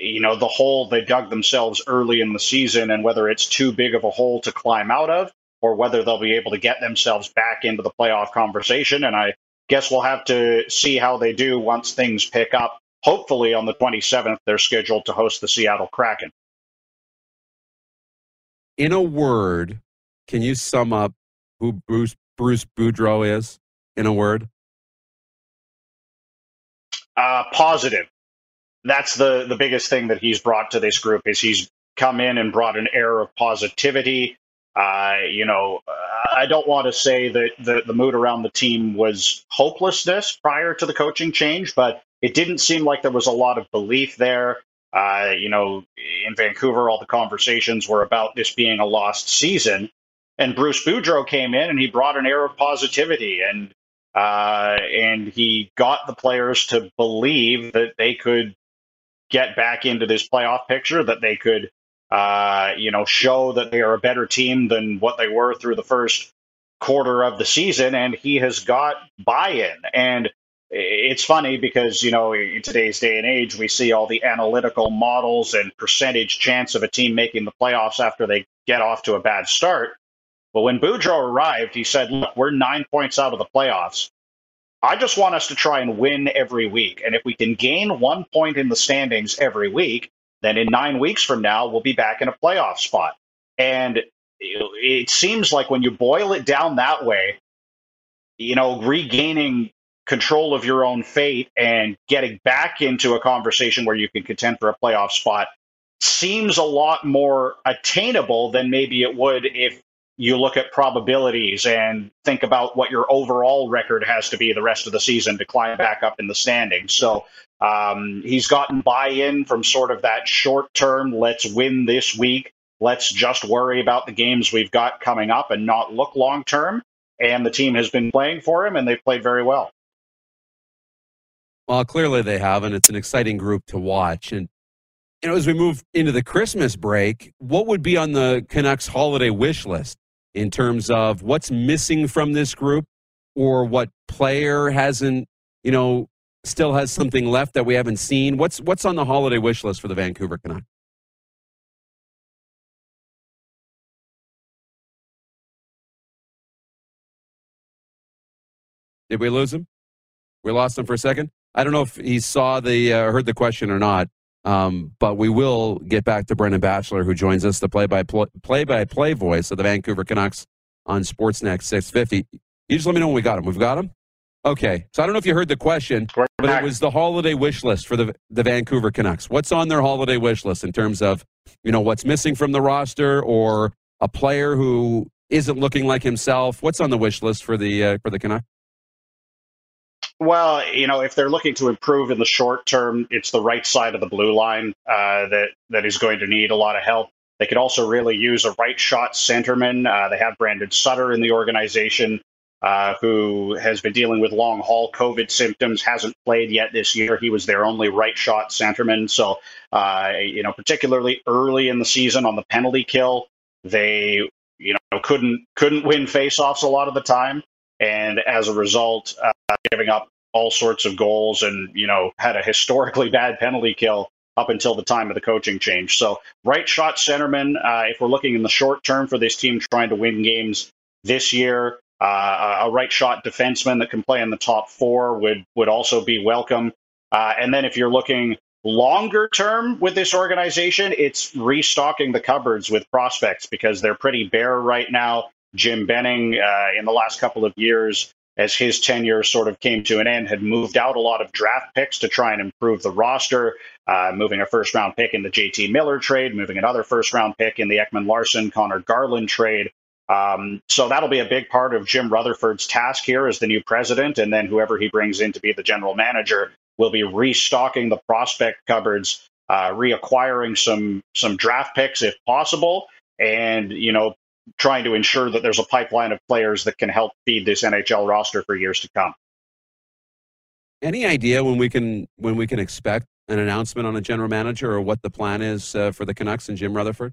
[SPEAKER 5] you know, the hole they dug themselves early in the season and whether it's too big of a hole to climb out of or whether they'll be able to get themselves back into the playoff conversation. And I guess we'll have to see how they do once things pick up. Hopefully, on the 27th, they're scheduled to host the Seattle Kraken.
[SPEAKER 2] In a word, can you sum up who Bruce, Bruce Boudreau is in a word?
[SPEAKER 5] Uh, positive that's the the biggest thing that he's brought to this group is he's come in and brought an air of positivity. Uh, you know, I don't want to say that the, the mood around the team was hopelessness prior to the coaching change, but it didn't seem like there was a lot of belief there. Uh, you know, in Vancouver, all the conversations were about this being a lost season. And Bruce Boudreau came in and he brought an air of positivity and uh, and he got the players to believe that they could get back into this playoff picture, that they could, uh, you know, show that they are a better team than what they were through the first quarter of the season. And he has got buy-in. And it's funny because, you know, in today's day and age, we see all the analytical models and percentage chance of a team making the playoffs after they get off to a bad start. But when Boudreau arrived, he said, look, we're nine points out of the playoffs. I just want us to try and win every week. And if we can gain one point in the standings every week, then in nine weeks from now, we'll be back in a playoff spot. And it seems like when you boil it down that way, you know, regaining control of your own fate and getting back into a conversation where you can contend for a playoff spot seems a lot more attainable than maybe it would if you look at probabilities and think about what your overall record has to be the rest of the season to climb back up in the standings. So um, he's gotten buy in from sort of that short term, let's win this week, let's just worry about the games we've got coming up and not look long term. And the team has been playing for him, and they've played very well.
[SPEAKER 2] Well, clearly they have, and it's an exciting group to watch. And you know, as we move into the Christmas break, what would be on the Canucks holiday wish list? in terms of what's missing from this group or what player hasn't, you know, still has something left that we haven't seen? What's what's on the holiday wish list for the Vancouver Canucks? Did we lose him? We lost him for a second. I don't know if he saw the uh, heard the question or not. Um, but we will get back to Brendan Batchelor, who joins us, the play by play by play voice of the Vancouver Canucks on Sportsnet 650. You just let me know when we got him. We've got him. Okay, so I don't know if you heard the question, but it was the holiday wish list for the the Vancouver Canucks. What's on their holiday wish list in terms of you know what's missing from the roster or a player who isn't looking like himself? What's on the wish list for the uh, for the Canucks?
[SPEAKER 5] Well, you know, if they're looking to improve in the short term, it's the right side of the blue line uh, that that is going to need a lot of help. They could also really use a right shot centerman. Uh, they have Brandon Sutter in the organization, uh, who has been dealing with long haul COVID symptoms, hasn't played yet this year. He was their only right shot centerman. So, uh, you know, particularly early in the season on the penalty kill, they you know couldn't couldn't win faceoffs a lot of the time and as a result, uh, giving up all sorts of goals and you know had a historically bad penalty kill up until the time of the coaching change. So right shot centerman, uh, if we're looking in the short term for this team trying to win games this year, uh, a right shot defenseman that can play in the top four would would also be welcome. Uh, and then if you're looking longer term with this organization, it's restocking the cupboards with prospects because they're pretty bare right now. Jim Benning, uh, in the last couple of years, as his tenure sort of came to an end, had moved out a lot of draft picks to try and improve the roster, uh, moving a first round pick in the JT Miller trade, moving another first round pick in the Ekman-Larsson, Conor Garland trade. Um, so that'll be a big part of Jim Rutherford's task here as the new president, and then whoever he brings in to be the general manager will be restocking the prospect cupboards, uh, reacquiring some some draft picks if possible, and you know trying to ensure that there's a pipeline of players that can help feed this NHL roster for years to come.
[SPEAKER 2] Any idea when we can when we can expect an announcement on a general manager or what the plan is uh, for the Canucks and Jim Rutherford?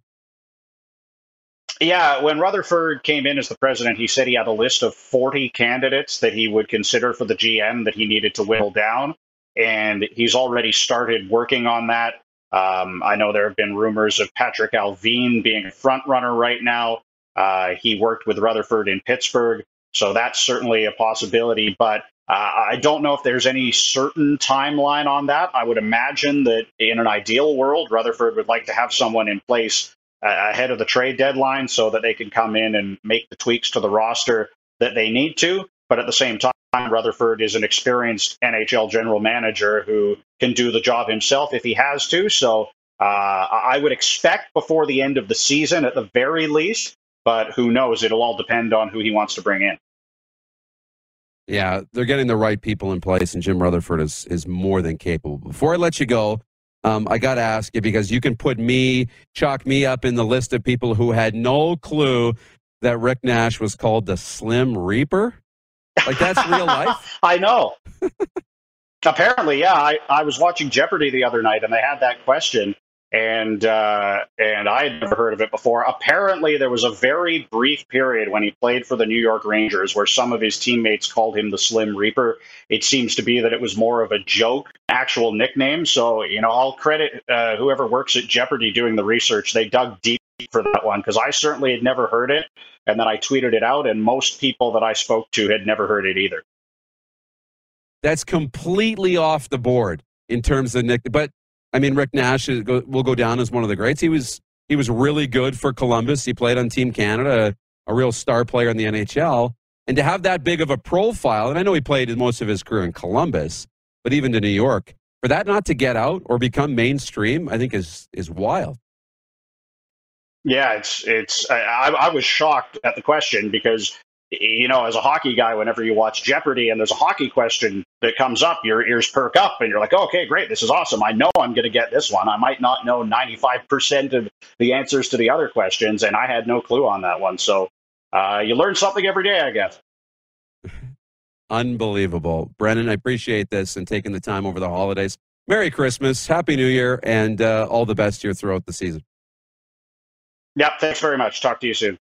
[SPEAKER 5] Yeah, when Rutherford came in as the president, he said he had a list of 40 candidates that he would consider for the GM that he needed to whittle down. And he's already started working on that. Um, I know there have been rumors of Patrik Allvin being a front runner right now. Uh, he worked with Rutherford in Pittsburgh, so that's certainly a possibility. But uh, I don't know if there's any certain timeline on that. I would imagine that in an ideal world, Rutherford would like to have someone in place uh, ahead of the trade deadline so that they can come in and make the tweaks to the roster that they need to. But at the same time, Rutherford is an experienced NHL general manager who can do the job himself if he has to. So uh, I would expect before the end of the season, at the very least, but who knows? It'll all depend on who he wants to bring in.
[SPEAKER 2] Yeah, they're getting the right people in place, and Jim Rutherford is is more than capable. Before I let you go, um, I got to ask you because you can put me, chalk me up in the list of people who had no clue that Rick Nash was called the Slim Reaper. Like that's real life.
[SPEAKER 5] I know. Apparently, yeah. I, I was watching Jeopardy the other night, and they had that question, and uh, and I had never heard of it before. Apparently, there was a very brief period when he played for the New York Rangers where some of his teammates called him the Slim Reaper. It seems to be that it was more of a joke, actual nickname. So you know, I'll credit uh, whoever works at Jeopardy doing the research. They dug deep for that one because I certainly had never heard it, and then I tweeted it out, and most people that I spoke to had never heard it either.
[SPEAKER 2] That's completely off the board in terms of Nick, but I mean, Rick Nash will go down as one of the greats. He was he was really good for Columbus. He played on Team Canada, a real star player in the NHL. And to have that big of a profile, and I know he played most of his career in Columbus, but even to New York, for that not to get out or become mainstream, I think is is wild.
[SPEAKER 5] Yeah, it's it's. I, I was shocked at the question because you know, as a hockey guy, whenever you watch Jeopardy and there's a hockey question that comes up, your ears perk up and you're like, oh, okay, great, this is awesome. I know I'm going to get this one. I might not know 95% of the answers to the other questions, and I had no clue on that one. So uh, you learn something every day, I guess.
[SPEAKER 2] Unbelievable. Brendan, I appreciate this and taking the time over the holidays. Merry Christmas, Happy New Year, and uh, all the best here throughout the season.
[SPEAKER 5] Yep, thanks very much. Talk to you soon.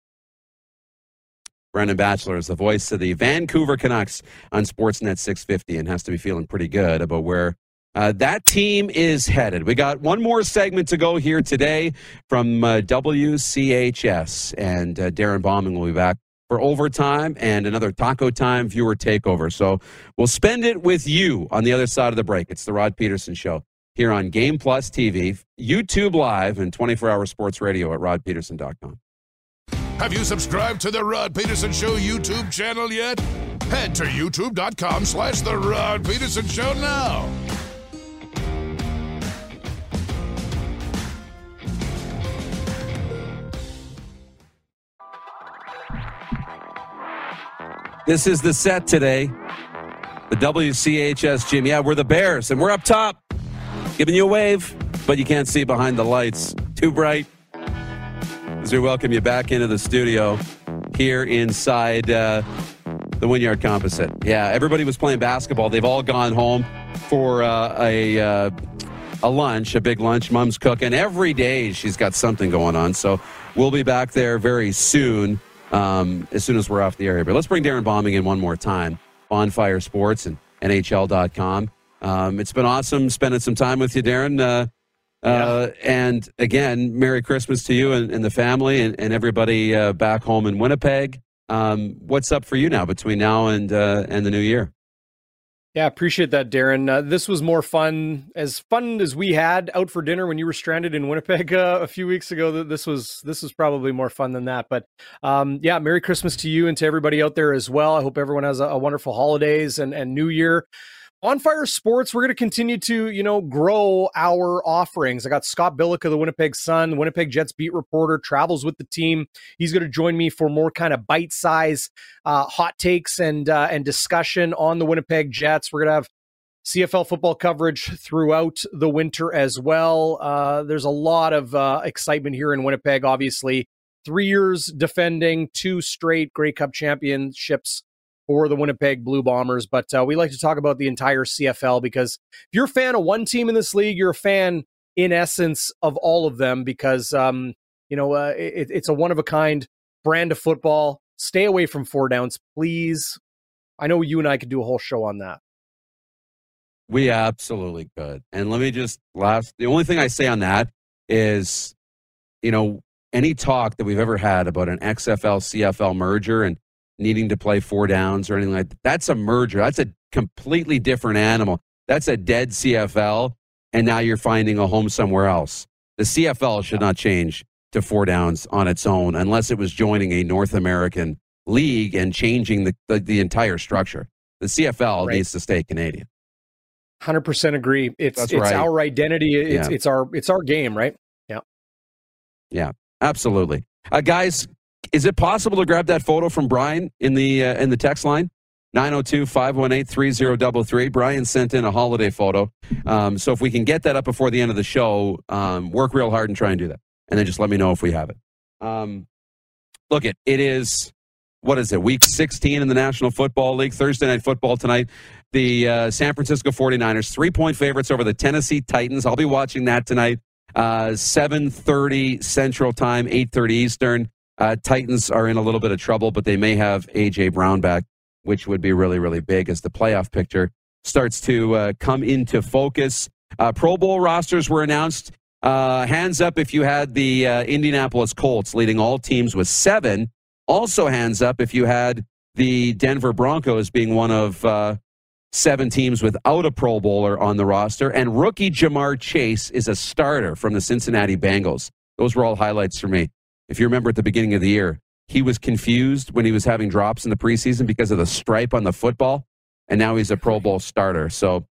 [SPEAKER 2] Brendan Batchelor is the voice of the Vancouver Canucks on Sportsnet 650 and has to be feeling pretty good about where uh, that team is headed. We got one more segment to go here today from uh, WCHS, and uh, Darren Bauming will be back for overtime and another taco time viewer takeover. So we'll spend it with you on the other side of the break. It's the Rod Pedersen Show here on Game Plus TV, YouTube Live, and 24 hour sports radio at rodpedersen.com.
[SPEAKER 1] Have you subscribed to the Rod Pedersen Show YouTube channel yet? Head to youtube.com slash the Rod Peterson Show now.
[SPEAKER 2] This is the set today. The WCHS gym. Yeah, we're the Bears, and we're up top, giving you a wave, but you can't see behind the lights. Too bright. As we welcome you back into the studio here inside uh, the Wynyard Composite. Yeah, everybody was playing basketball. They've all gone home for uh, a uh, a lunch, a big lunch. Mom's cooking every day. She's got something going on, so we'll be back there very soon um, as soon as we're off the air. But let's bring Darren Bauming in one more time. Bonfire Sports and NHL.com. Um, it's been awesome spending some time with you, Darren. Uh, and again, Merry Christmas to you and, and the family and, and everybody uh, back home in Winnipeg. Um, what's up for you now between now and uh, and the new year?
[SPEAKER 3] Yeah, appreciate that, Darren. Uh, this was more fun, as fun as we had out for dinner when you were stranded in Winnipeg uh, a few weeks ago. This was this was probably more fun than that. But um, yeah, Merry Christmas to you and to everybody out there as well. I hope everyone has a, a wonderful holidays and, and New Year. On Fire Sports, we're going to continue to, you know, grow our offerings. I got Scott Billeck of the Winnipeg Sun, Winnipeg Jets beat reporter, travels with the team. He's going to join me for more kind of bite-size uh, hot takes and uh, and discussion on the Winnipeg Jets. We're going to have CFL football coverage throughout the winter as well. Uh, there's a lot of uh, excitement here in Winnipeg. Obviously, three years defending two straight Grey Cup championships for the Winnipeg Blue Bombers. But uh, we like to talk about the entire CFL because if you're a fan of one team in this league, you're a fan in essence of all of them because um, you know uh, it, it's a one of a kind brand of football. Stay away from four downs, please. I know you and I could do a whole show on that.
[SPEAKER 2] We absolutely could. And let me just last the only thing I say on that is, you know, any talk that we've ever had about an XFL CFL merger and needing to play four downs or anything like that. That's a merger. That's a completely different animal. That's a dead CFL, and now you're finding a home somewhere else. The CFL should not change to four downs on its own unless it was joining a North American league and changing the, the, the entire structure. The CFL right. needs to stay Canadian.
[SPEAKER 3] Hundred percent agree. It's That's it's right. our identity. It's yeah. it's our it's our game, right? Yeah.
[SPEAKER 2] Yeah, absolutely. Uh, guys, is it possible to grab that photo from Brian in the uh, in the text line? 902-518-3033. Brian sent in a holiday photo. Um, so if we can get that up before the end of the show, um, work real hard and try and do that. And then just let me know if we have it. Um, look, it, it is, what is it, week 16 in the National Football League, Thursday night football tonight. The uh, San Francisco 49ers, three-point favorites over the Tennessee Titans. I'll be watching that tonight. Uh, 7.30 Central Time, 8.30 Eastern. Uh, Titans are in a little bit of trouble, but they may have A.J. Brown back, which would be really, really big as the playoff picture starts to uh, come into focus. Uh, Pro Bowl rosters were announced. Uh, hands up if you had the uh, Indianapolis Colts leading all teams with seven. Also, hands up if you had the Denver Broncos being one of uh, seven teams without a Pro Bowler on the roster. And rookie Ja'Marr Chase is a starter from the Cincinnati Bengals. Those were all highlights for me. If you remember at the beginning of the year, he was confused when he was having drops in the preseason because of the stripe on the football, and now he's a Pro Bowl starter. So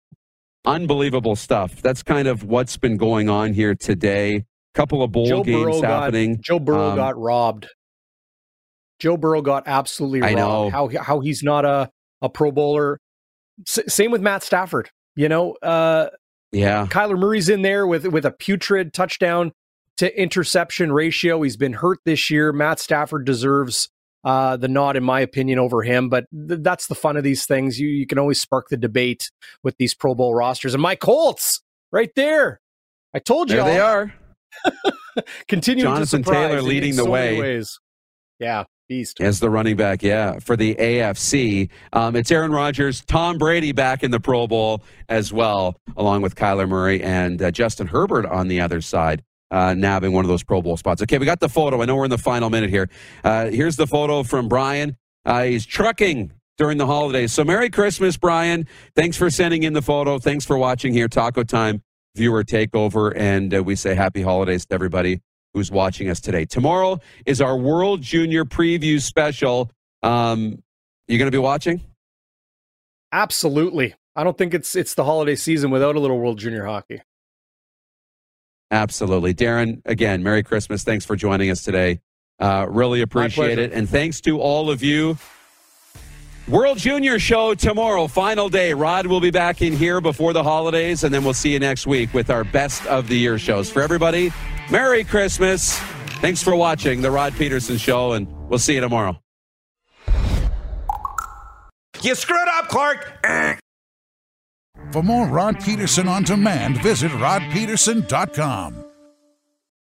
[SPEAKER 2] unbelievable stuff. That's kind of what's been going on here today. Couple of bowl Joe games
[SPEAKER 3] Burrow
[SPEAKER 2] happening.
[SPEAKER 3] Got, Joe Burrow um, got robbed. Joe Burrow got absolutely robbed. I know. How how he's not a a Pro Bowler. S- same with Matt Stafford. You know, uh,
[SPEAKER 2] yeah.
[SPEAKER 3] Kyler Murray's in there with with a putrid touchdown to interception ratio. He's been hurt this year. Matt Stafford deserves uh, the nod, in my opinion, over him. But th- that's the fun of these things. You you can always spark the debate with these Pro Bowl rosters. And my Colts, right there. I told you.
[SPEAKER 2] There they are.
[SPEAKER 3] Continuing
[SPEAKER 2] Jonathan Taylor leading the
[SPEAKER 3] so
[SPEAKER 2] way.
[SPEAKER 3] Yeah, beast.
[SPEAKER 2] As the running back, yeah, for the AFC. Um, it's Aaron Rodgers, Tom Brady back in the Pro Bowl as well, along with Kyler Murray and uh, Justin Herbert on the other side uh, nabbing one of those Pro Bowl spots. Okay, we got the photo. I know we're in the final minute here. Uh, here's the photo from Brian. Uh, he's trucking during the holidays. So Merry Christmas, Brian. Thanks for sending in the photo. Thanks for watching here, Taco Time viewer takeover, and uh, we say happy holidays to everybody who's watching us today. Tomorrow is our World Junior Preview Special. Um, you going to be watching?
[SPEAKER 3] Absolutely. I don't think it's it's the holiday season without a little World Junior Hockey.
[SPEAKER 2] Absolutely. Darren, again, Merry Christmas. Thanks for joining us today. Uh, really appreciate it. And thanks to all of you. World Junior Show tomorrow, final day. Rod will be back in here before the holidays, and then we'll see you next week with our best of the year shows. For everybody, Merry Christmas. Thanks for watching The Rod Pedersen Show, and we'll see you tomorrow.
[SPEAKER 6] You screwed up, Clark.
[SPEAKER 1] For more Rod Pedersen on demand, visit rodpedersen.com.